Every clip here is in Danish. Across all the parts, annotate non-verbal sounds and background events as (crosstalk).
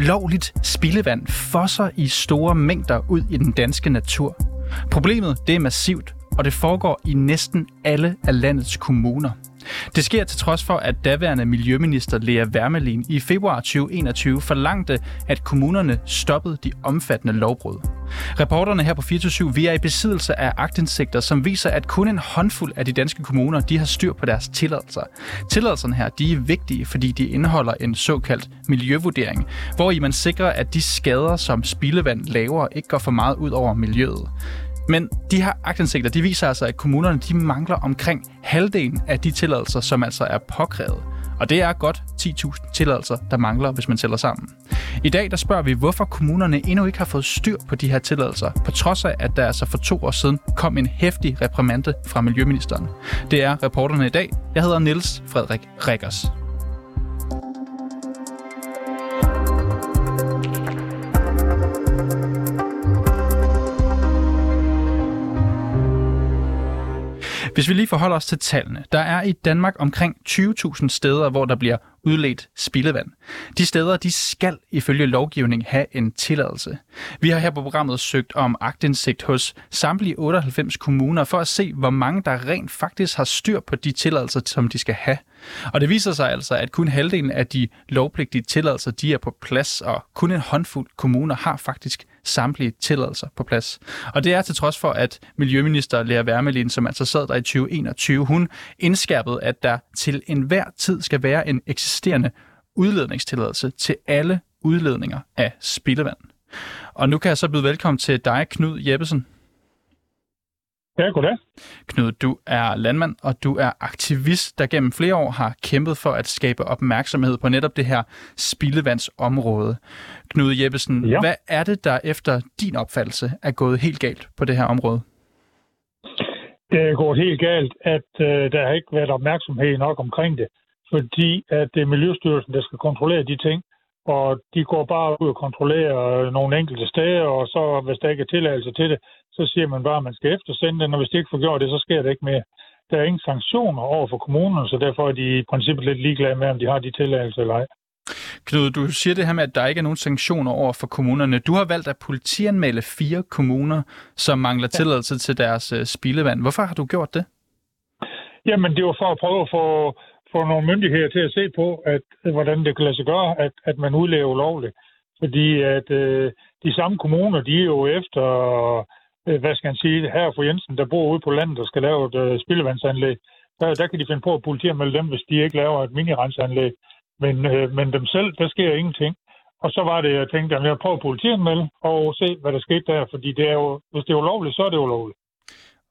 Ulovligt spildevand fosser i store mængder ud i den danske natur. Problemet det er massivt, og det foregår i næsten alle af landets kommuner. Det sker til trods for, at daværende Miljøminister Lea Wermelin i februar 2021 forlangte, at kommunerne stoppede de omfattende lovbrud. Reporterne her på 24 vi er i besiddelse af agtindsigter, som viser, at kun en håndfuld af de danske kommuner de har styr på deres tilladelser. Tilladelserne her de er vigtige, fordi de indeholder en såkaldt miljøvurdering, hvor i man sikrer, at de skader, som spildevand laver, ikke går for meget ud over miljøet. Men de her aktindsigter, de viser altså, at kommunerne de mangler omkring halvdelen af de tilladelser, som altså er påkrævet. Og det er godt 10.000 tilladelser, der mangler, hvis man tæller sammen. I dag der spørger vi, hvorfor kommunerne endnu ikke har fået styr på de her tilladelser, på trods af, at der altså for to år siden kom en hæftig reprimande fra Miljøministeren. Det er reporterne i dag. Jeg hedder Niels Frederik Rikkers. Hvis vi lige forholder os til tallene. Der er i Danmark omkring 20.000 steder, hvor der bliver udledt spildevand. De steder, de skal ifølge lovgivning have en tilladelse. Vi har her på programmet søgt om agtindsigt hos samtlige 98 kommuner for at se, hvor mange der rent faktisk har styr på de tilladelser, som de skal have. Og det viser sig altså, at kun halvdelen af de lovpligtige tilladelser, de er på plads, og kun en håndfuld kommuner har faktisk samtlige tilladelser på plads. Og det er til trods for, at Miljøminister Lea Wermelin, som altså sad der i 2021, hun indskærpede, at der til enhver tid skal være en eksisterende udledningstilladelse til alle udledninger af spildevand. Og nu kan jeg så byde velkommen til dig, Knud Jeppesen. Ja, goddag. Knud, du er landmand, og du er aktivist, der gennem flere år har kæmpet for at skabe opmærksomhed på netop det her spildevandsområde. Knud Jeppesen, ja. hvad er det, der efter din opfattelse er gået helt galt på det her område? Det er gået helt galt, at øh, der har ikke været opmærksomhed nok omkring det, fordi at det er Miljøstyrelsen, der skal kontrollere de ting, og de går bare ud og kontrollerer nogle enkelte steder, og så hvis der ikke er tilladelse til det, så siger man bare, at man skal eftersende den, og hvis de ikke får gjort det, så sker det ikke mere. Der er ingen sanktioner over for kommunerne, så derfor er de i princippet lidt ligeglade med, om de har de tilladelser eller ej. Knud, du siger det her med, at der ikke er nogen sanktioner over for kommunerne. Du har valgt at politianmelde fire kommuner, som mangler ja. tilladelse til deres uh, spildevand. Hvorfor har du gjort det? Jamen, det var for at prøve at få, få nogle myndigheder til at se på, at, hvordan det kan lade sig gøre, at, at man udlever lovligt. Fordi at øh, de samme kommuner, de er jo efter øh, hvad skal han sige, her for Jensen, der bor ude på landet og skal lave et øh, spildevandsanlæg, der, der kan de finde på at politianmelde dem, hvis de ikke laver et minirensanlæg. Men, øh, men dem selv, der sker ingenting. Og så var det, jeg tænkte, at jeg prøver at politianmelde og se, hvad der skete der, fordi det er jo, hvis det er ulovligt, så er det ulovligt.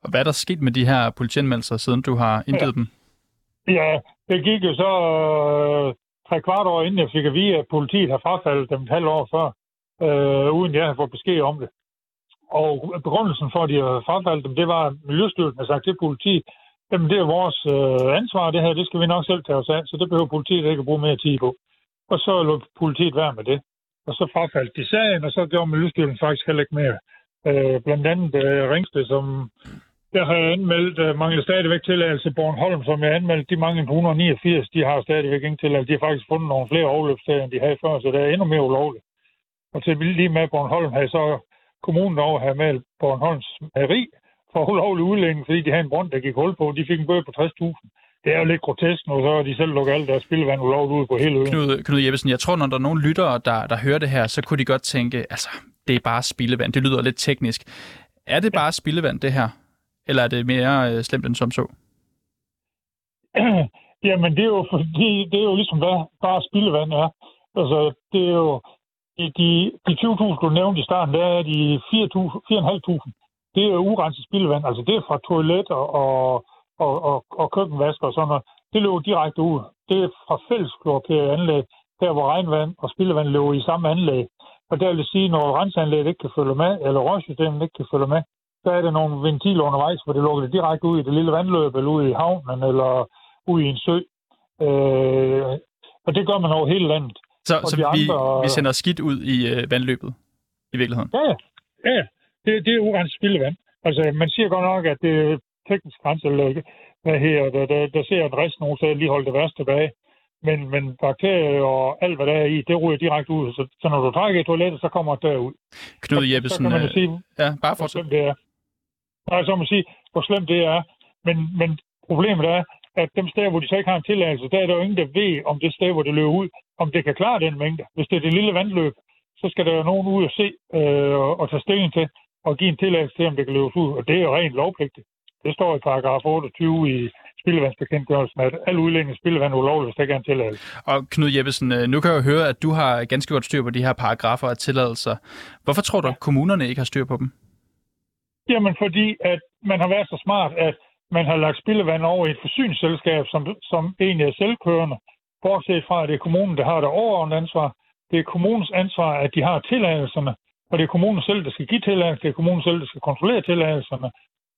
Og hvad er der sket med de her politianmeldelser, siden du har indgivet ja. dem? Ja, det gik jo så øh, tre kvart år inden jeg fik at vide, at politiet har frafaldet dem et halvt år før, øh, uden jeg har fået besked om det. Og begrundelsen for, at de har frafaldt dem, det var, at Miljøstyrelsen har sagt til politiet, jamen det er vores øh, ansvar, det her, det skal vi nok selv tage os af, så det behøver politiet ikke at bruge mere tid på. Og så lå politiet være med det. Og så frafaldt de sagen, og så gjorde Miljøstyrelsen faktisk heller ikke mere. Øh, blandt andet øh, Ringsted, som der har jeg anmeldt, øh, mangler stadigvæk tilladelse. Bornholm, som jeg anmeldt, de mange 189, de har stadigvæk ikke tilladelse. De har faktisk fundet nogle flere overløbssteder, end de havde før, så det er endnu mere ulovligt. Og til lige med Bornholm har jeg så kommunen over have med Bornholms Meri for ulovlig udlænding, fordi de havde en brønd, der gik hul på. De fik en bøde på 60.000. Det er jo lidt grotesk nu, så de selv lukker alt deres spildevand ulovligt ud på hele øen. Knud, Knud Jeppesen, jeg tror, når der er nogle lyttere, der, der hører det her, så kunne de godt tænke, altså, det er bare spildevand. Det lyder lidt teknisk. Er det bare spildevand, det her? Eller er det mere øh, slemt end som så? (clears throat) Jamen, det er jo, fordi, det er jo ligesom, hvad bare spildevand er. Altså, det er jo, de, de, 20.000, du nævnte i starten, der er de 4.500. Det er urenset spildevand. Altså, det er fra toiletter og, og, og, og køkkenvasker og sådan noget. Det løber direkte ud. Det er fra fællesklorpære anlæg, der hvor regnvand og spildevand løber i samme anlæg. Og det vil sige, når renseanlægget ikke kan følge med, eller rørsystemet ikke kan følge med, så er der nogle ventiler undervejs, hvor det lukker det direkte ud i det lille vandløb, eller ud i havnen, eller ud i en sø. Øh, og det gør man over hele landet. Så, så vi, andre... vi sender skidt ud i øh, vandløbet, i virkeligheden? Ja, ja. Det, det er urenset spildevand. Altså, man siger godt nok, at det er teknisk grænseanlæg, hvad her, der, der, der ser en rest nogen steder lige holde det værste tilbage. men, men bakterier og alt, hvad der er i, det ryger direkte ud. Så, så når du trækker i toilettet, så kommer det derud. Knud Jeppesen, så kan man øh, sige, ja, bare hvor slemt det er. Nej, så må sige, hvor slemt det er. Men, men problemet er, at dem steder, hvor de så ikke har en tilladelse, der er der jo ingen, der ved, om det sted, hvor det løber ud, om det kan klare den mængde. Hvis det er det lille vandløb, så skal der jo nogen ud og se øh, og tage stilling til og give en tilladelse til, om det kan løbes ud. Og det er jo rent lovpligtigt. Det står i paragraf 28 i spildevandsbekendtgørelsen, at al udlænding spildevand ulovligt, hvis der ikke er en tilladelse. Og Knud Jeppesen, øh, nu kan jeg jo høre, at du har ganske godt styr på de her paragrafer og tilladelser. Hvorfor tror du, at kommunerne ikke har styr på dem? Jamen, fordi at man har været så smart, at man har lagt spildevand over i et forsyningsselskab, som, som egentlig er selvkørende, bortset fra, at det er kommunen, der har det overordnede ansvar. Det er kommunens ansvar, at de har tilladelserne, og det er kommunen selv, der skal give tilladelse, det er kommunen selv, der skal kontrollere tilladelserne.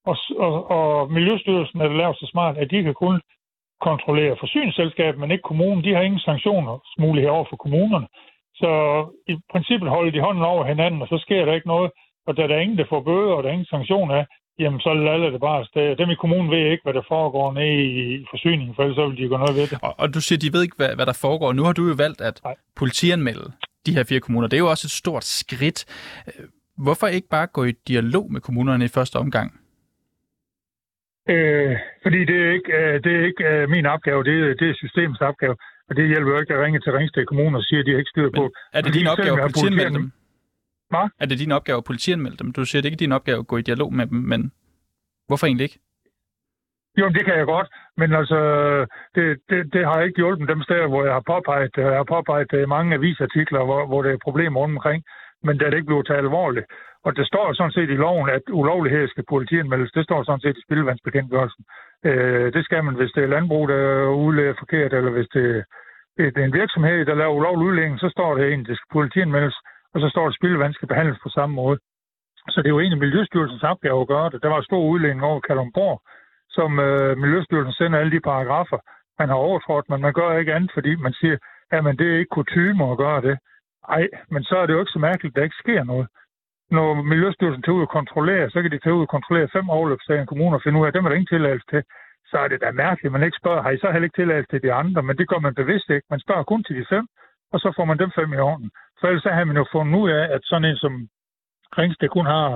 Og, og, og Miljøstyrelsen er lavet så smart, at de kan kun kontrollere forsyningsselskabet, men ikke kommunen. De har ingen sanktionsmuligheder over for kommunerne. Så i princippet holder de hånden over hinanden, og så sker der ikke noget. Og da der er ingen, der får bøder, og der er ingen sanktioner af, jamen så lader det bare afsted. Dem i kommunen ved ikke, hvad der foregår nede i forsyningen, for ellers så vil de gå noget ved det. Og, og du siger, de ved ikke, hvad, hvad der foregår. Nu har du jo valgt at Nej. politianmelde de her fire kommuner. Det er jo også et stort skridt. Hvorfor ikke bare gå i dialog med kommunerne i første omgang? Øh, fordi det er ikke, øh, det er ikke øh, min opgave, det er, det er systemets opgave. Og det hjælper jo ikke at ringe til Ringsted Kommune og sige, at de ikke styr på. Men er det din opgave at politianmelde dem? Hvad? Er det din opgave at politianmelde dem? Du siger, det ikke er din opgave at gå i dialog med dem, men hvorfor egentlig ikke? Jo, det kan jeg godt, men altså, det, det, det har ikke hjulpet dem steder, hvor jeg har påpeget, jeg har påpeget mange avisartikler, hvor, hvor der er problemer rundt omkring, men da det ikke blev taget alvorligt. Og det står sådan set i loven, at ulovlighed skal politianmeldes. Det står sådan set i spildevandsbekendtgørelsen. Øh, det skal man, hvis det er landbrug, der udleder forkert, eller hvis det, det er en virksomhed, der laver ulovlig udlægning, så står det egentlig, det skal politianmeldes, og så står det, at spildevand skal behandles på samme måde. Så det er jo egentlig Miljøstyrelsens opgave at gøre det. Der var stor udlænding over Kalundborg, som øh, Miljøstyrelsen sender alle de paragrafer, man har overtrådt, men man gør ikke andet, fordi man siger, at det er ikke kutume at gøre det. Nej, men så er det jo ikke så mærkeligt, at der ikke sker noget når Miljøstyrelsen tager ud og kontrollere, så kan de tage ud og kontrollere fem overløbssager i en og finde ud af, at dem er der ingen tilladelse til. Så er det da mærkeligt, at man ikke spørger, har I så heller ikke tilladelse til de andre? Men det gør man bevidst ikke. Man spørger kun til de fem, og så får man dem fem i orden. For ellers så har man jo fundet ud af, at sådan en som Ringsted kun har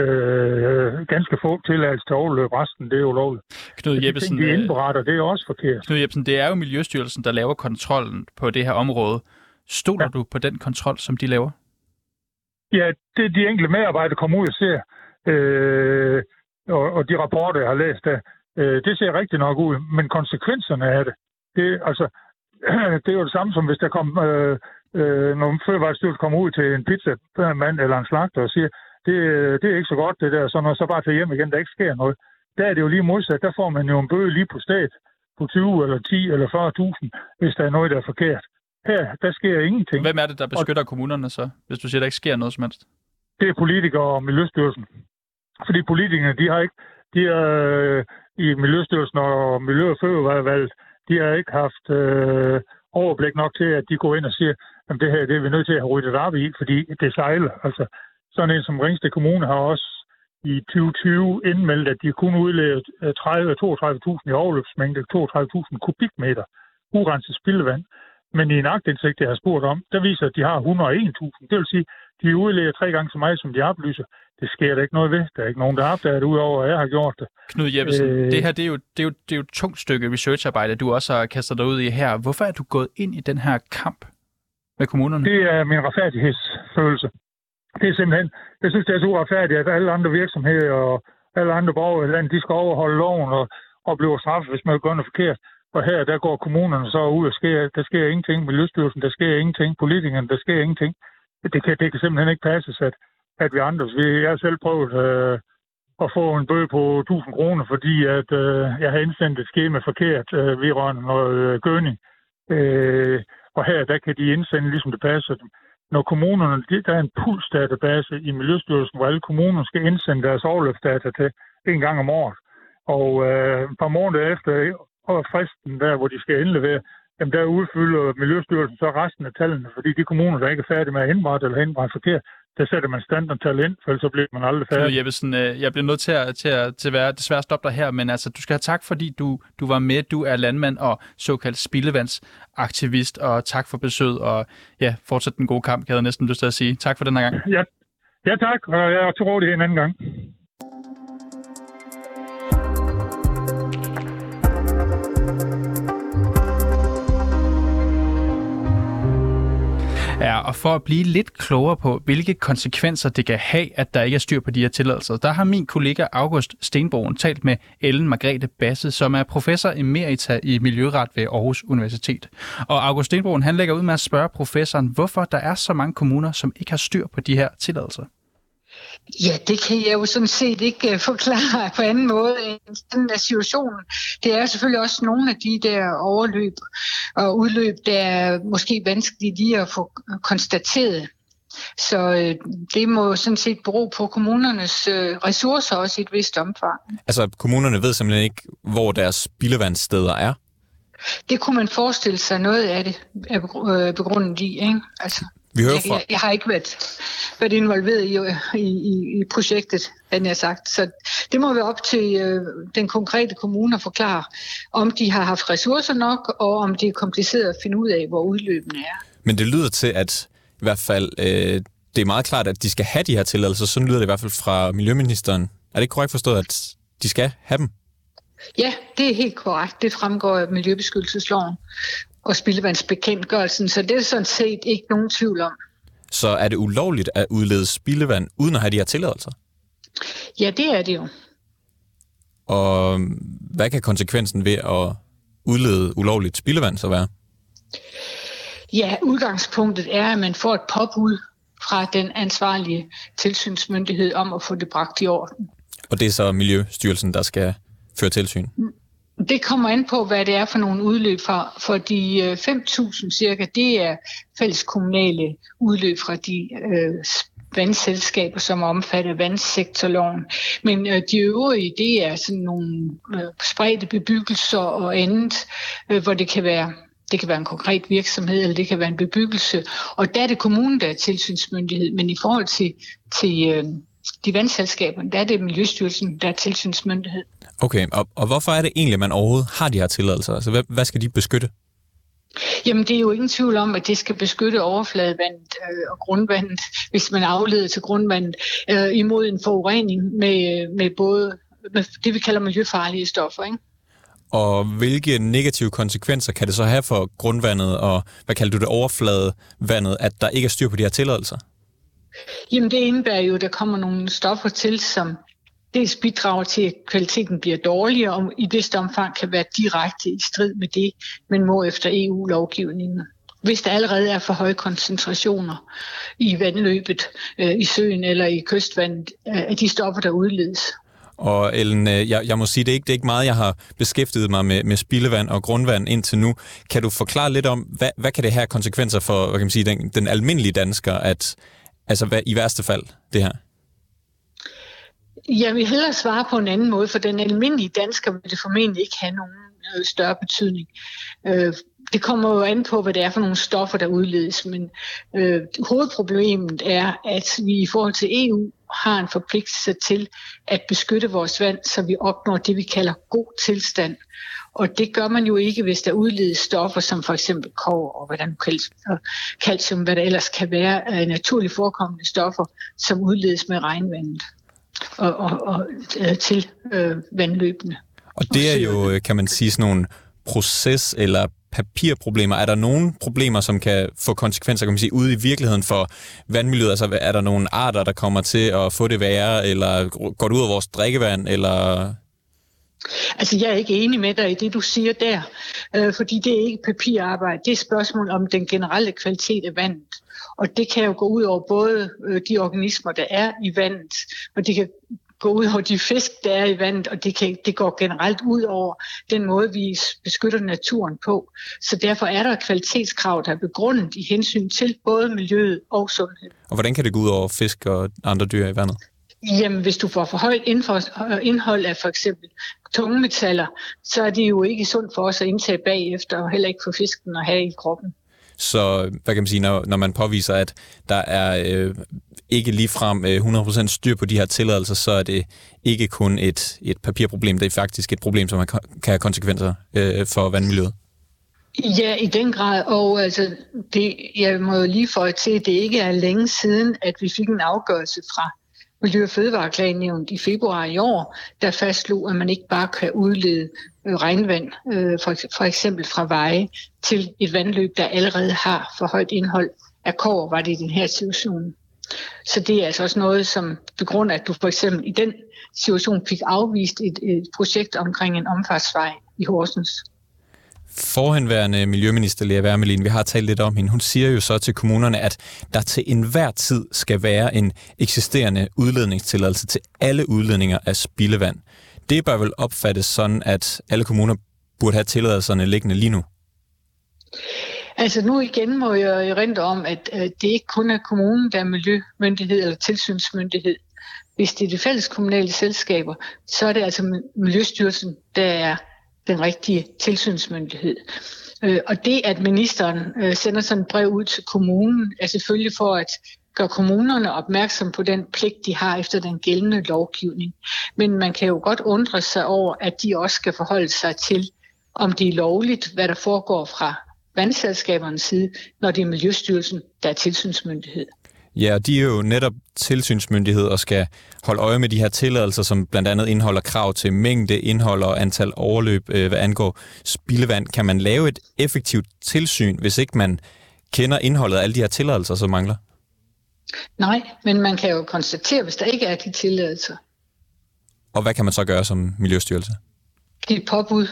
øh, ganske få tilladelse til overløb. Resten, det er jo lovligt. Knud Jeppesen, de, de indberetter, det er også forkert. Knud Jeppesen, det er jo Miljøstyrelsen, der laver kontrollen på det her område. Stoler ja. du på den kontrol, som de laver? Ja, det de enkelte medarbejdere kommer ud og ser, øh, og, og de rapporter, jeg har læst der, øh, det ser rigtig nok ud, men konsekvenserne af det, det, altså, (clears throat) det er jo det samme som hvis der kom, øh, øh, når fødevarestyrelsen kommer ud til en pizza mand eller en slagter og siger, det, det er ikke så godt det der, så når så bare til hjem igen, der ikke sker noget. Der er det jo lige modsat, der får man jo en bøde lige på stedet på 20 eller 10 eller 40.000, hvis der er noget, der er forkert. Her, der sker ingenting. Hvem er det, der beskytter og... kommunerne så, hvis du siger, der ikke sker noget som helst? Det er politikere og Miljøstyrelsen. Fordi politikerne, de har ikke, de er øh, i Miljøstyrelsen og Miljø- og Fødevarevalget, de har ikke haft øh, overblik nok til, at de går ind og siger, at det her det er vi nødt til at have ryddet op i, fordi det sejler. Altså, sådan en som Ringsted Kommune har også i 2020 indmeldt, at de kunne udlede 30-32.000 i overløbsmængde, 32.000 kubikmeter urenset spildevand. Men i en agtindsigt, jeg har spurgt om, der viser, at de har 101.000. Det vil sige, de udlægger tre gange så meget, som de oplyser. Det sker der ikke noget ved. Der er ikke nogen, der har opdaget det, udover at jeg har gjort det. Knud Jeppesen, øh... det her det er, jo, det, er jo, det er jo et tungt stykke researcharbejde, du også har kastet dig ud i her. Hvorfor er du gået ind i den her kamp med kommunerne? Det er min retfærdighedsfølelse. Det er simpelthen, jeg synes, det er så uretfærdigt, at alle andre virksomheder og alle andre borgere i landet, de skal overholde loven og, og blive straffet, hvis man gør noget forkert. Og her, der går kommunerne så ud og sker, der sker ingenting. Miljøstyrelsen, der sker ingenting. Politikerne, der sker ingenting. Det kan, det kan simpelthen ikke passes, at, at vi andre... Vi, jeg har selv prøvet øh, at få en bøde på 1000 kroner, fordi at, øh, jeg har indsendt et skema forkert øh, vedrørende noget øh, gødning. Øh, og her, der kan de indsende, ligesom det passer dem. Når kommunerne, der er en pulsdatabase i Miljøstyrelsen, hvor alle kommuner skal indsende deres overløbsdata til en gang om året. Og øh, et par måneder efter og fristen der, hvor de skal indlevere, jamen der udfylder Miljøstyrelsen så resten af tallene, fordi de kommuner, der ikke er færdige med at indrette eller indrette forkert, der sætter man standardtal ind, for så bliver man aldrig Knud færdig. Jeppesen, øh, jeg bliver nødt til at, til at, til at være, desværre stoppe dig her, men altså, du skal have tak, fordi du, du var med. Du er landmand og såkaldt spildevandsaktivist, og tak for besøget, og ja, fortsæt den gode kamp, jeg næsten lyst til at sige. Tak for den her gang. Ja, ja tak, og jeg er til rådighed en anden gang. Ja, og for at blive lidt klogere på, hvilke konsekvenser det kan have, at der ikke er styr på de her tilladelser, der har min kollega August Stenbogen talt med Ellen Margrethe Basse, som er professor emerita i Miljøret ved Aarhus Universitet. Og August Stenbogen, han lægger ud med at spørge professoren, hvorfor der er så mange kommuner, som ikke har styr på de her tilladelser. Ja, det kan jeg jo sådan set ikke uh, forklare på anden måde end sådan er situationen. Det er selvfølgelig også nogle af de der overløb og udløb, der er måske vanskelige lige at få konstateret. Så uh, det må sådan set bero på kommunernes uh, ressourcer også i et vist omfang. Altså, kommunerne ved simpelthen ikke, hvor deres spildevandssteder er? Det kunne man forestille sig noget af det er begrundet i, ikke? Altså, vi hører jeg, fra... jeg, jeg har ikke været, været involveret i, i, i, i projektet, han har sagt. Så det må være op til øh, den konkrete kommune at forklare, om de har haft ressourcer nok, og om det er kompliceret at finde ud af, hvor udløbene er. Men det lyder til, at i hvert fald øh, det er meget klart, at de skal have de her tilladelser. Sådan lyder det i hvert fald fra Miljøministeren. Er det ikke korrekt forstået, at de skal have dem? Ja, det er helt korrekt. Det fremgår af Miljøbeskyttelsesloven og spildevandsbekendtgørelsen, så det er sådan set ikke nogen tvivl om. Så er det ulovligt at udlede spildevand uden at have de her tilladelser? Ja, det er det jo. Og hvad kan konsekvensen ved at udlede ulovligt spildevand så være? Ja, udgangspunktet er, at man får et påbud fra den ansvarlige tilsynsmyndighed om at få det bragt i orden. Og det er så Miljøstyrelsen, der skal føre tilsyn? Det kommer an på, hvad det er for nogle udløb fra. For de øh, 5.000 cirka, det er fælles kommunale udløb fra de øh, vandselskaber, som omfatter vandsektorloven. Men øh, de øvrige, det er sådan nogle øh, spredte bebyggelser og andet, øh, hvor det kan være det kan være en konkret virksomhed, eller det kan være en bebyggelse. Og der er det kommunen, der er tilsynsmyndighed. Men i forhold til, til øh, de vandselskaber, der er det Miljøstyrelsen, der er tilsynsmyndighed. Okay, og, og hvorfor er det egentlig, at man overhovedet har de her tilladelser? Altså, hvad, hvad skal de beskytte? Jamen, det er jo ingen tvivl om, at det skal beskytte overfladevandet øh, og grundvandet, (laughs) hvis man afleder til grundvandet, øh, imod en forurening med, med både med det, vi kalder miljøfarlige stoffer. Ikke? Og hvilke negative konsekvenser kan det så have for grundvandet og, hvad kalder du det, overfladevandet, at der ikke er styr på de her tilladelser? Jamen det indebærer jo, at der kommer nogle stoffer til, som dels bidrager til, at kvaliteten bliver dårligere, og i vist omfang kan være direkte i strid med det, man må efter EU-lovgivningen. Hvis der allerede er for høje koncentrationer i vandløbet, øh, i søen eller i kystvandet, øh, af de stoffer, der udledes. Og Ellen, øh, jeg, jeg må sige, det er, ikke, det er ikke meget, jeg har beskæftiget mig med, med spildevand og grundvand indtil nu. Kan du forklare lidt om, hvad, hvad kan det have konsekvenser for hvad kan man sige, den, den almindelige dansker, at altså hvad, i værste fald det her? Jeg vil hellere svare på en anden måde, for den almindelige dansker vil det formentlig ikke have nogen øh, større betydning. Øh, det kommer jo an på, hvad det er for nogle stoffer, der udledes, men øh, hovedproblemet er, at vi i forhold til EU har en forpligtelse til at beskytte vores vand, så vi opnår det, vi kalder god tilstand. Og det gør man jo ikke, hvis der udledes stoffer som for eksempel kår og hvordan calcium, hvad der ellers kan være af naturligt forekommende stoffer, som udledes med regnvandet og, og, og øh, til øh, vandløbene. Og det er jo, øh, kan man sige, sådan nogle proces- eller papirproblemer. Er der nogle problemer, som kan få konsekvenser, kan man sige, ude i virkeligheden for vandmiljøet? Altså er der nogle arter, der kommer til at få det værre, eller går det ud af vores drikkevand, eller Altså, jeg er ikke enig med dig i det, du siger der, øh, fordi det er ikke papirarbejde. Det er et spørgsmål om den generelle kvalitet af vandet. Og det kan jo gå ud over både øh, de organismer, der er i vandet, og det kan gå ud over de fisk, der er i vandet, og det, kan, det går generelt ud over den måde, vi beskytter naturen på. Så derfor er der kvalitetskrav, der er begrundet i hensyn til både miljøet og sundhed. Og hvordan kan det gå ud over fisk og andre dyr i vandet? Jamen, hvis du får for højt indhold af for eksempel tungmetaller, så er det jo ikke sundt for os at indtage bagefter, og heller ikke for fisken at have i kroppen. Så hvad kan man sige, når, når man påviser, at der er øh, ikke ligefrem øh, 100% styr på de her tilladelser, så er det ikke kun et, et papirproblem, det er faktisk et problem, som kan have konsekvenser øh, for vandmiljøet. Ja, i den grad. Og altså, det, jeg må jo lige få til, at det ikke er længe siden, at vi fik en afgørelse fra Miljø- og Fødevareklagenævnet i februar i år, der fastslog, at man ikke bare kan udlede øh, regnvand, øh, for, eksempel fra veje, til et vandløb, der allerede har for højt indhold af kår, var det i den her situation. Så det er altså også noget, som begrund at du for eksempel i den situation fik afvist et, et projekt omkring en omfartsvej i Horsens. Forhenværende Miljøminister Lea Wermelin, vi har talt lidt om hende, hun siger jo så til kommunerne, at der til enhver tid skal være en eksisterende udledningstilladelse til alle udledninger af spildevand. Det bør vel opfattes sådan, at alle kommuner burde have tilladelserne liggende lige nu? Altså nu igen må jeg rente om, at øh, det ikke kun er kommunen, der er miljømyndighed eller tilsynsmyndighed. Hvis det er de fælles kommunale selskaber, så er det altså Miljøstyrelsen, der er den rigtige tilsynsmyndighed. Øh, og det, at ministeren øh, sender sådan et brev ud til kommunen, er selvfølgelig for at gøre kommunerne opmærksom på den pligt, de har efter den gældende lovgivning. Men man kan jo godt undre sig over, at de også skal forholde sig til, om det er lovligt, hvad der foregår fra vandselskabernes side, når det er Miljøstyrelsen, der er tilsynsmyndighed. Ja, og de er jo netop tilsynsmyndighed og skal holde øje med de her tilladelser, som blandt andet indeholder krav til mængde, indhold og antal overløb, øh, hvad angår spildevand. Kan man lave et effektivt tilsyn, hvis ikke man kender indholdet af alle de her tilladelser, som mangler? Nej, men man kan jo konstatere, hvis der ikke er de tilladelser. Og hvad kan man så gøre som Miljøstyrelse? Give påbud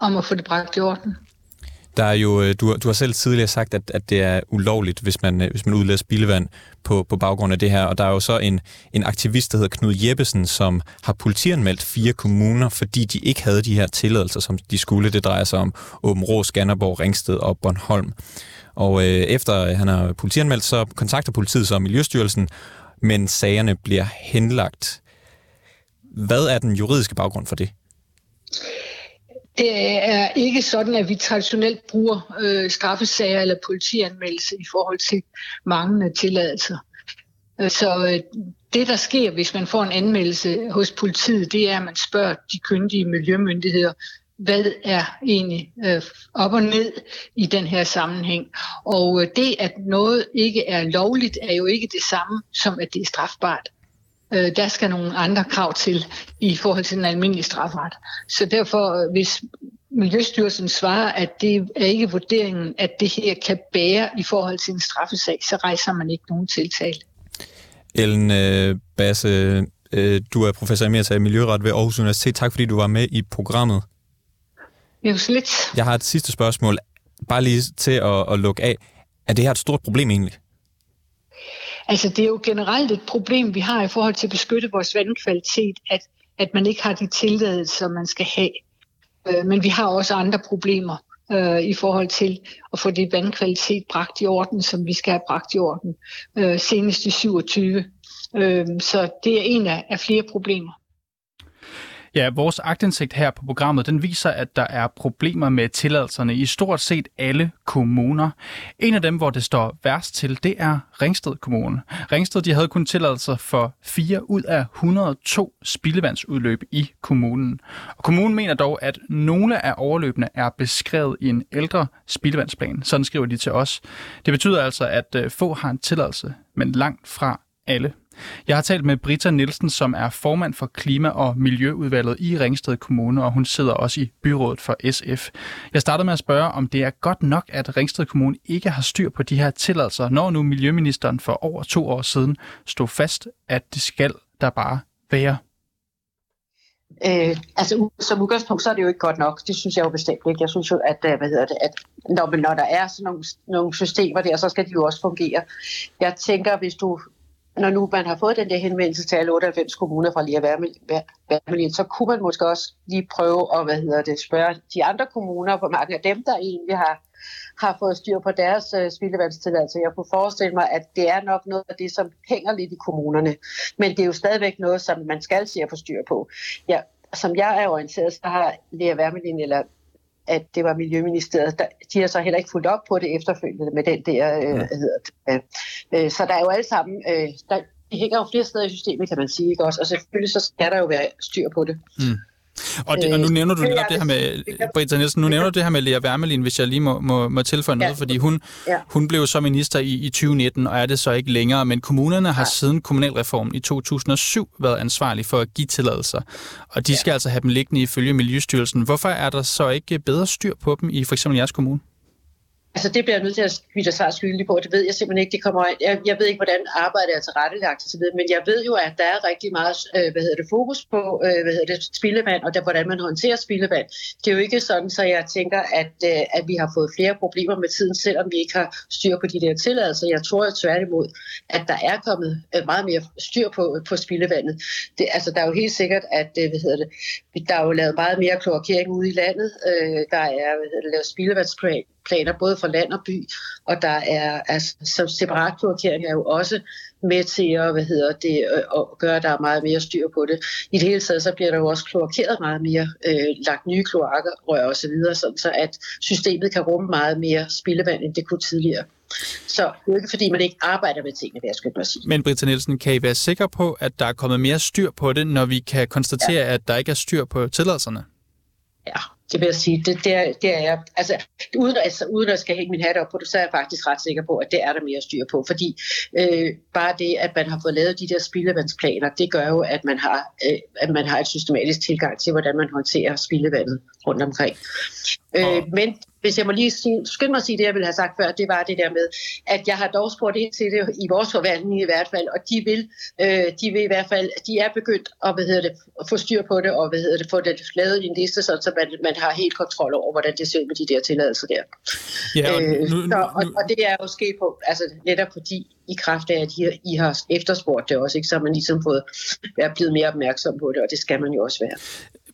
om at få det bragt i orden. Der er jo, øh, du, du har selv tidligere sagt, at, at det er ulovligt, hvis man, øh, hvis man udleder spildevand på, på baggrund af det her. Og der er jo så en, en aktivist, der hedder Knud Jeppesen, som har politianmeldt fire kommuner, fordi de ikke havde de her tilladelser, som de skulle. Det drejer sig om Åben Rå, Skanderborg, Ringsted og Bornholm. Og øh, efter han har politianmeldt, så kontakter politiet så Miljøstyrelsen, men sagerne bliver henlagt. Hvad er den juridiske baggrund for det? Det er ikke sådan, at vi traditionelt bruger øh, straffesager eller politianmeldelse i forhold til manglende tilladelser. Øh, så øh, det, der sker, hvis man får en anmeldelse hos politiet, det er, at man spørger de kyndige miljømyndigheder, hvad er egentlig øh, op og ned i den her sammenhæng. Og øh, det, at noget ikke er lovligt, er jo ikke det samme som, at det er strafbart. Øh, der skal nogle andre krav til i forhold til den almindelige strafret. Så derfor, øh, hvis Miljøstyrelsen svarer, at det er ikke vurderingen, at det her kan bære i forhold til en straffesag, så rejser man ikke nogen tiltale. Ellen øh, Basse, øh, du er professor emerita i Miljøret ved Aarhus Universitet. Tak fordi du var med i programmet. Det er lidt. Jeg har et sidste spørgsmål. Bare lige til at, at lukke af. Er det her et stort problem egentlig? Altså det er jo generelt et problem, vi har i forhold til at beskytte vores vandkvalitet, at, at man ikke har de tilladelser, man skal have. Øh, men vi har også andre problemer øh, i forhold til at få det vandkvalitet bragt i orden, som vi skal have bragt i orden øh, senest i 27. Øh, så det er en af, af flere problemer. Ja, vores agtindsigt her på programmet, den viser, at der er problemer med tilladelserne i stort set alle kommuner. En af dem, hvor det står værst til, det er Ringsted Kommune. Ringsted, de havde kun tilladelser for 4 ud af 102 spildevandsudløb i kommunen. Og kommunen mener dog, at nogle af overløbene er beskrevet i en ældre spildevandsplan. Sådan skriver de til os. Det betyder altså, at øh, få har en tilladelse, men langt fra alle. Jeg har talt med Britta Nielsen, som er formand for Klima- og Miljøudvalget i Ringsted Kommune, og hun sidder også i byrådet for SF. Jeg startede med at spørge, om det er godt nok, at Ringsted Kommune ikke har styr på de her tilladelser, når nu Miljøministeren for over to år siden stod fast, at det skal der bare være. Øh, altså som udgangspunkt, så er det jo ikke godt nok. Det synes jeg jo bestemt ikke. Jeg synes jo, at, øh, hvad hedder det, at når, når der er sådan nogle, nogle systemer der, så skal de jo også fungere. Jeg tænker, hvis du når nu man har fået den der henvendelse til alle 98 kommuner fra lige Værmelin, så kunne man måske også lige prøve at hvad hedder det, spørge de andre kommuner, hvor mange af dem, der egentlig har, har fået styr på deres øh, spildevandstilladelse. Jeg kunne forestille mig, at det er nok noget af det, som hænger lidt i kommunerne. Men det er jo stadigvæk noget, som man skal se at få styr på. Ja, som jeg er orienteret, så har Lea Wermelin, eller at det var Miljøministeriet. Der, de har så heller ikke fulgt op på det efterfølgende med den der, øh, ja. hedder det. Øh, så der er jo alle sammen, øh, der, det hænger jo flere steder i systemet, kan man sige, ikke også? Og selvfølgelig så skal der jo være styr på det. Mm. Og, det, og nu øh, nævner du netop det her med, Britta Nielsen, nu nævner du det her med Lea Wermelin, hvis jeg lige må, må, må tilføje noget, ja. fordi hun, ja. hun blev så minister i, i 2019, og er det så ikke længere, men kommunerne har ja. siden kommunalreformen i 2007 været ansvarlige for at give tilladelser, og de ja. skal altså have dem liggende ifølge Miljøstyrelsen. Hvorfor er der så ikke bedre styr på dem i for eksempel jeres kommune? Altså det bliver jeg nødt til at give svar skyldig på. Det ved jeg simpelthen ikke. Det kommer, jeg, jeg ved ikke, hvordan arbejdet er tilrettelagt osv., men jeg ved jo, at der er rigtig meget øh, hvad hedder det, fokus på øh, hvad hedder det, spildevand, og der, hvordan man håndterer spildevand. Det er jo ikke sådan, så jeg tænker, at, øh, at vi har fået flere problemer med tiden, selvom vi ikke har styr på de der tilladelser. Jeg tror tværtimod, at der er kommet øh, meget mere styr på, på spildevandet. Det, altså, der er jo helt sikkert, at øh, hvad hedder det, der er jo lavet meget mere kloakering ude i landet. Øh, der er hvad hedder det, lavet spildevandsplaner planer både for land og by, og der er altså, så separat kloakering er jo også med til at, hvad hedder det, at gøre, at der er meget mere styr på det. I det hele taget, så bliver der jo også kloakeret meget mere, øh, lagt nye kloakkerør og så videre, sådan så at systemet kan rumme meget mere spildevand, end det kunne tidligere. Så det er ikke fordi, man ikke arbejder med tingene, vil jeg skulle sige. Men Britta Nielsen, kan I være sikre på, at der er kommet mere styr på det, når vi kan konstatere, ja. at der ikke er styr på tilladelserne? Ja, det vil jeg sige, det, det, er, det er jeg, altså uden, altså uden at skal hænge min hat op på det, så er jeg faktisk ret sikker på, at det er der mere styr på, fordi øh, bare det, at man har fået lavet de der spildevandsplaner, det gør jo, at man har, øh, at man har et systematisk tilgang til, hvordan man håndterer spildevandet rundt omkring. Øh, men hvis jeg må lige sige, skynde mig at sige det, jeg ville have sagt før, det var det der med, at jeg har dog spurgt ind til det i vores forvaltning i hvert fald, og de vil, øh, de vil i hvert fald, de er begyndt at, hvad hedder det, at få styr på det, og hvad hedder det, få det lavet i en liste, så man, man har helt kontrol over, hvordan det ser ud med de der tilladelser der. Ja, og, øh, nu, så, og, og, det er jo sket på, altså netop fordi i kraft af, at I, I har efterspurgt det også, ikke, så har man ligesom fået været blevet mere opmærksom på det, og det skal man jo også være.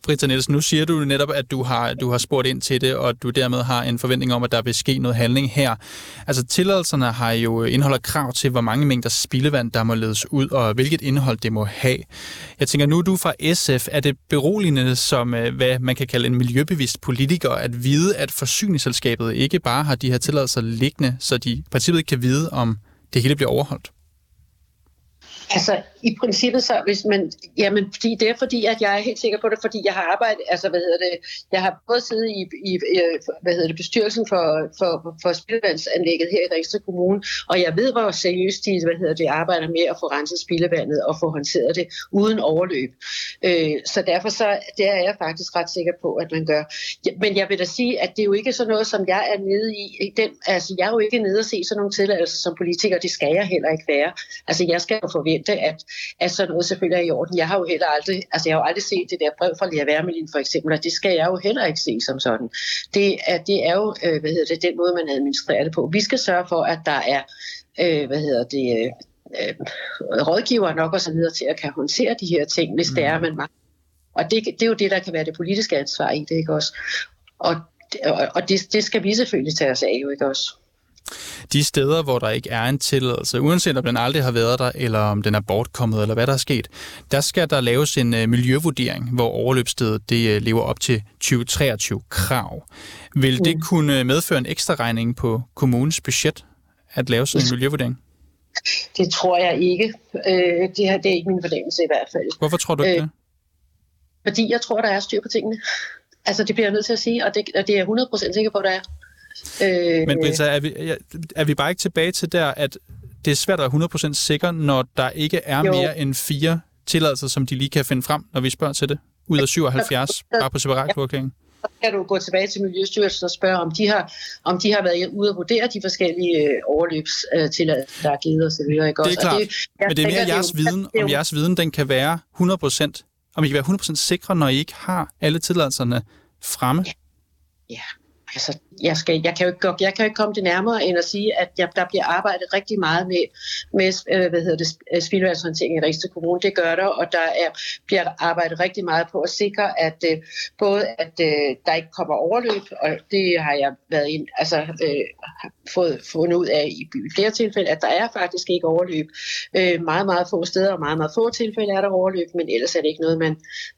Britta Nielsen, nu siger du netop, at du har, du har spurgt ind til det, og du dermed har en forventning om, at der vil ske noget handling her. Altså tilladelserne har jo øh, indeholder krav til, hvor mange mængder spildevand, der må ledes ud, og hvilket indhold det må have. Jeg tænker, nu er du fra SF. Er det beroligende som, øh, hvad man kan kalde en miljøbevidst politiker, at vide, at forsyningsselskabet ikke bare har de her tilladelser liggende, så de i princippet ikke kan vide, om det hele bliver overholdt? Altså, i princippet så, hvis man, jamen, fordi det er fordi, at jeg er helt sikker på det, fordi jeg har arbejdet, altså, hvad hedder det, jeg har både siddet i, i hvad hedder det, bestyrelsen for, for, for spildevandsanlægget her i Ringsted Kommune, og jeg ved, hvor seriøst de, hvad hedder det, arbejder med at få renset spildevandet og få håndteret det uden overløb. Øh, så derfor så, det er jeg faktisk ret sikker på, at man gør. Men jeg vil da sige, at det er jo ikke sådan noget, som jeg er nede i. Den, altså, jeg er jo ikke nede og se sådan nogle tilladelser som politiker, det skal jeg heller ikke være. Altså, jeg skal jo forvente, at at sådan noget selvfølgelig er i orden. Jeg har jo heller aldrig, altså jeg har jo aldrig set det der brev fra Lea Wermelin for eksempel, og det skal jeg jo heller ikke se som sådan. Det er, det er jo, øh, hvad hedder det, den måde, man administrerer det på. Vi skal sørge for, at der er, øh, hvad hedder det, øh, øh rådgiver nok og så videre til at kan håndtere de her ting, hvis mm. det er, man mangler. Og det, det er jo det, der kan være det politiske ansvar i det, ikke også? Og, og, og det, det skal vi selvfølgelig tage os af, jo ikke også? De steder, hvor der ikke er en tilladelse, uanset om den aldrig har været der, eller om den er bortkommet, eller hvad der er sket, der skal der laves en uh, miljøvurdering, hvor overløbsstedet det, uh, lever op til 2023-krav. Vil det mm. kunne medføre en ekstra regning på kommunens budget at lave sådan en miljøvurdering? Det tror jeg ikke. Øh, det, her, det er ikke min fornemmelse i hvert fald. Hvorfor tror du ikke øh, det? Fordi jeg tror, der er styr på tingene. Altså, det bliver jeg nødt til at sige, og det, og det er jeg 100% sikker på, at der er. Øh, Men Britta, er vi, er vi bare ikke tilbage til der, at det er svært at være 100% sikker, når der ikke er jo. mere end fire tilladelser, som de lige kan finde frem, når vi spørger til det, ud af 77, bare på separat? Så kan du gå tilbage til Miljøstyrelsen og spørge, om de har, om de har været ude at vurdere de forskellige øh, overløbstilladelser, der er givet osv. Det er klart, det, men det er mere jeres viden, om jeres viden den kan være 100%, om I kan være 100% sikre, når I ikke har alle tilladelserne fremme. Ja, altså, jeg, skal, jeg, kan jo ikke, jeg kan jo ikke komme det nærmere end at sige, at jeg, der bliver arbejdet rigtig meget med, med øh, hvad hedder det, øh, spildevandshåndtering i Rigsted Kommune. Det gør der, og der er, bliver arbejdet rigtig meget på at sikre, at øh, både at øh, der ikke kommer overløb, og det har jeg været ind, altså, øh, fået fundet ud af i flere tilfælde, at der er faktisk ikke overløb. Øh, meget, meget få steder og meget, meget få tilfælde er der overløb, men ellers er det ikke noget, man,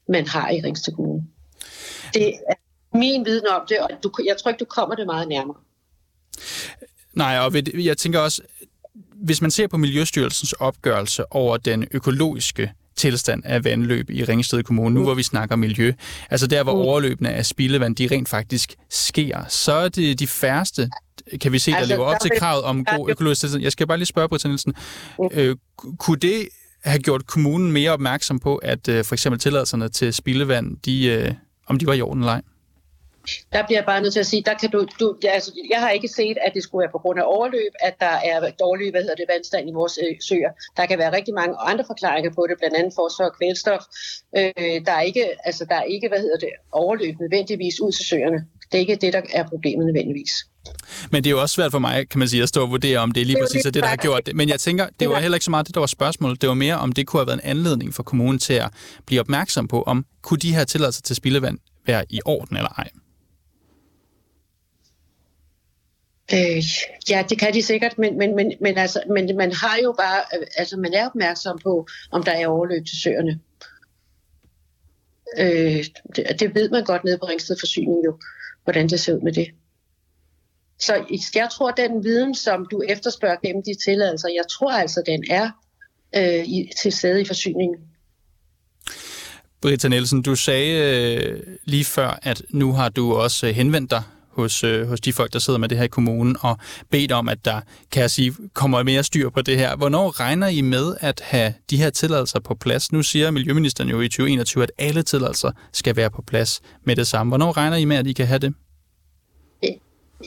man har i Ringsted Kommune. Det er min viden om det, og du, jeg tror ikke, du kommer det meget nærmere. Nej, og jeg tænker også, hvis man ser på Miljøstyrelsens opgørelse over den økologiske tilstand af vandløb i Ringsted Kommune, nu hvor vi snakker miljø, altså der, hvor mm. overløbene af spildevand, de rent faktisk sker, så er det de færreste, kan vi se, der altså, lever op til kravet om god økologisk tilstand. Jeg skal bare lige spørge, Britta Nielsen, mm. øh, kunne det have gjort kommunen mere opmærksom på, at øh, for eksempel tilladelserne til spildevand, de, øh, om de var i orden eller ej? Der bliver jeg bare nødt til at sige, der kan du, du altså, jeg har ikke set, at det skulle være på grund af overløb, at der er dårlig hvad hedder det, vandstand i vores øh, søer. Der kan være rigtig mange andre forklaringer på det, blandt andet fosfor og kvælstof. Øh, der, er ikke, altså, der er ikke hvad hedder det, overløb nødvendigvis ud til søerne. Det er ikke det, der er problemet nødvendigvis. Men det er jo også svært for mig, kan man sige, at stå og vurdere, om det er lige præcis det, det, der har gjort det. Men jeg tænker, det var heller ikke så meget det, der var spørgsmålet. Det var mere, om det kunne have været en anledning for kommunen til at blive opmærksom på, om kunne de her tilladelser til spildevand være i orden eller ej. Øh, ja, det kan de sikkert, men, men, men, men, altså, men man har jo bare, øh, altså man er opmærksom på, om der er overløb til søerne. Øh, det, det ved man godt nede på Ringsted Forsyning jo, hvordan det ser ud med det. Så jeg tror, at den viden, som du efterspørger gennem de tilladelser, jeg tror altså, den er øh, i, til stede i forsyningen. Britta Nielsen, du sagde øh, lige før, at nu har du også øh, henvendt dig hos, øh, hos de folk, der sidder med det her i kommunen, og bedt om, at der, kan jeg sige, kommer mere styr på det her. Hvornår regner I med at have de her tilladelser på plads? Nu siger Miljøministeren jo i 2021, at alle tilladelser skal være på plads med det samme. Hvornår regner I med, at I kan have det? Øh,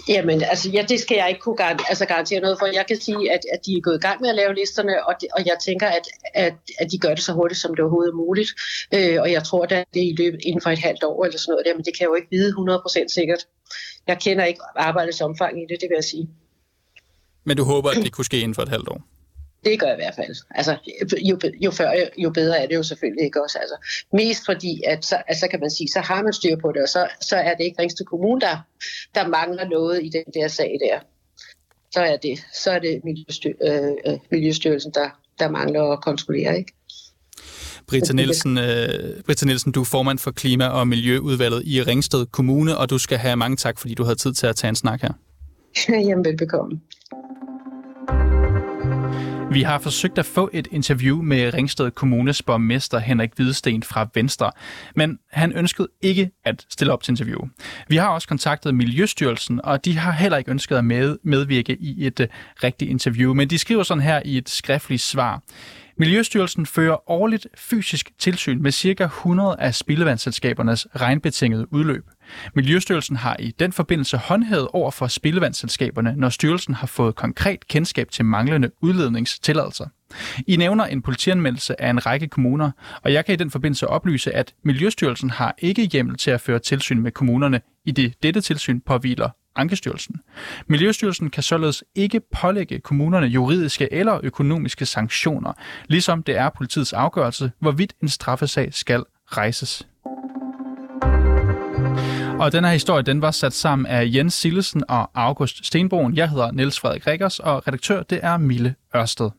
jamen, altså, ja, det skal jeg ikke kunne gar- altså, garantere noget for. Jeg kan sige, at, at de er gået i gang med at lave listerne, og, de, og jeg tænker, at, at, at de gør det så hurtigt, som det overhovedet er muligt. Øh, og jeg tror, at det er i løbet inden for et halvt år eller sådan noget der, men det kan jeg jo ikke vide 100% sikkert. Jeg kender ikke arbejdets omfang i det, det vil jeg sige. Men du håber, at det kunne ske inden for et halvt år? Det gør jeg i hvert fald. Altså, jo, jo før, jo bedre er det jo selvfølgelig ikke også. Altså, mest fordi, at så, altså, kan man sige, så har man styr på det, og så, så er det ikke Ringsted Kommune, der, der mangler noget i den der sag der. Så er det, så er det Miljøstyr, øh, øh, Miljøstyrelsen, der, der mangler at kontrollere, ikke? Britta Nielsen, øh, Britta Nielsen, du er formand for Klima- og Miljøudvalget i Ringsted Kommune, og du skal have mange tak, fordi du havde tid til at tage en snak her. (laughs) Jamen, velbekomme. Vi har forsøgt at få et interview med Ringsted Kommunes borgmester Henrik Hvidesten fra Venstre, men han ønskede ikke at stille op til interview. Vi har også kontaktet Miljøstyrelsen, og de har heller ikke ønsket at med, medvirke i et uh, rigtigt interview, men de skriver sådan her i et skriftligt svar. Miljøstyrelsen fører årligt fysisk tilsyn med ca. 100 af spildevandsselskabernes regnbetingede udløb. Miljøstyrelsen har i den forbindelse håndhævet over for spildevandsselskaberne, når styrelsen har fået konkret kendskab til manglende udledningstilladelser. I nævner en politianmeldelse af en række kommuner, og jeg kan i den forbindelse oplyse, at Miljøstyrelsen har ikke hjemmel til at føre tilsyn med kommunerne, i det dette tilsyn påviler Ankestyrelsen. Miljøstyrelsen kan således ikke pålægge kommunerne juridiske eller økonomiske sanktioner, ligesom det er politiets afgørelse, hvorvidt en straffesag skal rejses. Og den her historie, den var sat sammen af Jens Sillesen og August Stenbroen. Jeg hedder Niels Frederik Rikkers, og redaktør det er Mille Ørsted.